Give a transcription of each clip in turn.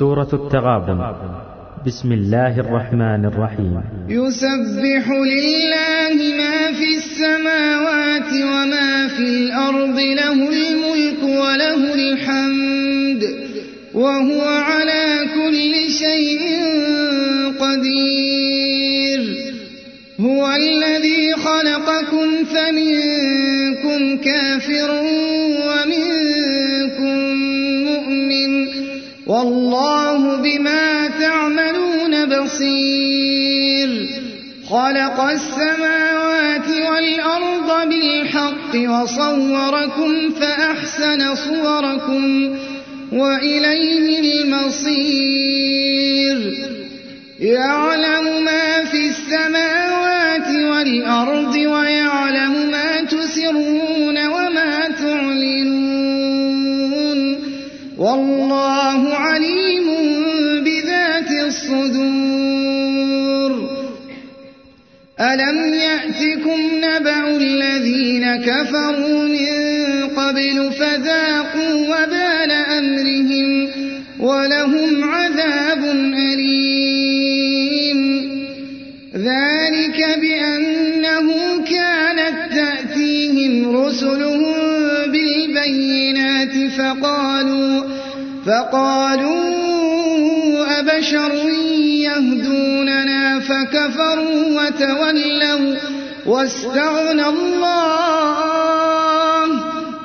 سورة التغابن. بسم الله الرحمن الرحيم. يسبح لله ما في السماوات وما في الأرض له الملك وله الحمد وهو على كل شيء قدير. هو الذي خلقكم فمنكم كافر والله بما تعملون بصير. خلق السماوات والأرض بالحق وصوركم فأحسن صوركم وإليه المصير. يعلم ما في السماوات والأرض ويعلم ألم يأتكم نبأ الذين كفروا من قبل فذاقوا وبال أمرهم ولهم عذاب أليم ذلك بأنه كانت تأتيهم رسلهم بالبينات فقالوا فقالوا أبشر يهدوننا فكفروا وتولوا واستغنى الله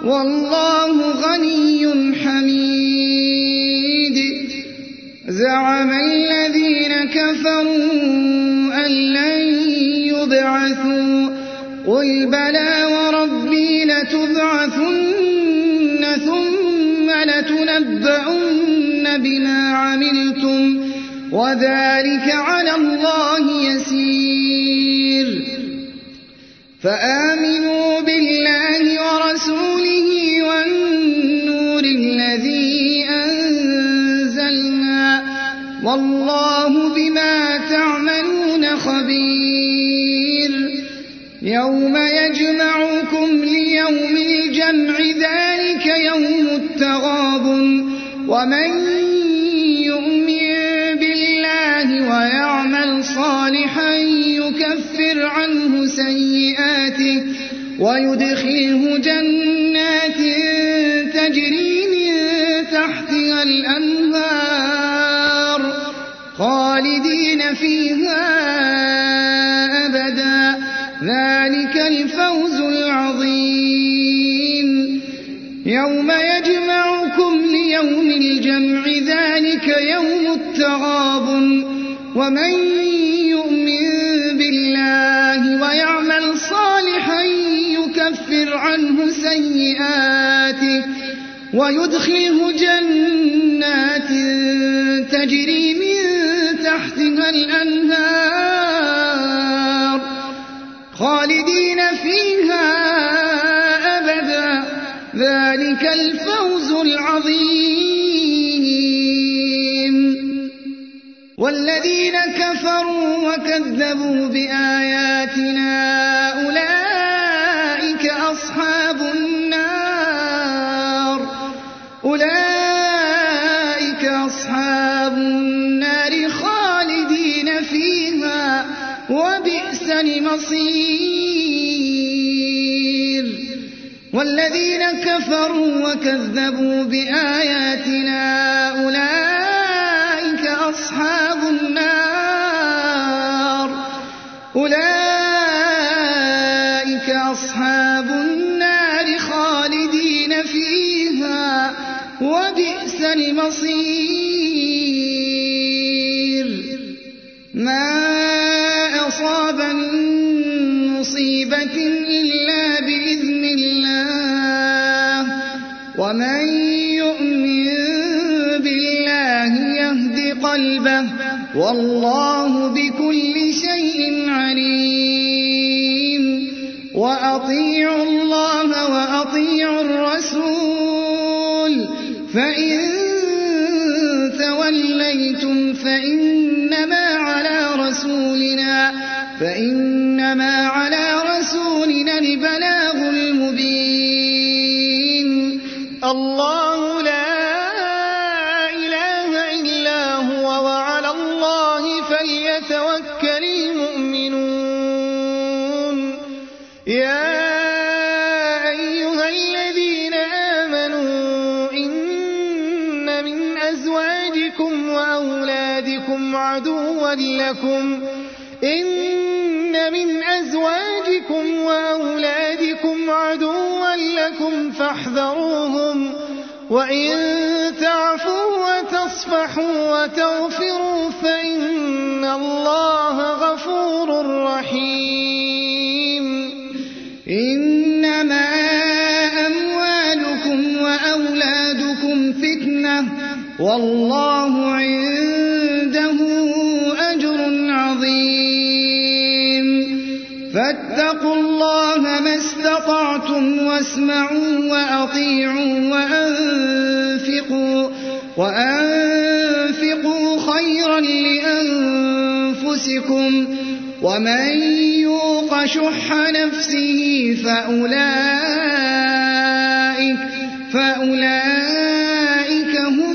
والله غني حميد. زعم الذين كفروا أن لن يبعثوا. قل بلى وربي لتبعثن ثم لتنبؤن بما عملتم وذلك على الله يسير فآمنوا بالله ورسوله والنور الذي أنزلنا والله بما تعملون خبير يوم يجمعكم ليوم الجمع ذلك يوم التغابن ومن ويدخله جنات تجري من تحتها الأنهار خالدين فيها أبدا. ذلك الفوز العظيم. يوم يجمعكم ليوم الجمع ذلك يوم التغابن. ومن يكفر عنه سيئاته ويدخله جنات تجري من تحتها الأنهار خالدين فيها أبدا. ذلك الفوز العظيم. والذين كفروا وكذبوا بآياتنا أصحاب النار خالدين فيها وبئس المصير. والذين كفروا وكذبوا بآياتنا أولئك أصحاب النار. أولئك أصحاب النار خالدين فيها وبئس المصير. ومن يؤمن بالله يهد قلبه والله بكل شيء عليم. وأطيعوا الله وأطيعوا الرسول. فإن توليتم فإنما على رسولنا فإنما على رسولنا البلاغ. أنفسكم وأولادكم عدوا لكم. إن من أزواجكم وأولادكم عدوا لكم فاحذروهم. وإن تعفوا وتصفحوا وتغفروا فإن الله غفور رحيم. إنما والله عنده أجر عظيم. فاتقوا الله ما استطعتم واسمعوا وأطيعوا وأنفقوا وأنفقوا خيرا لأنفسكم. ومن يوق شح نفسه فأولئك فأولئك هم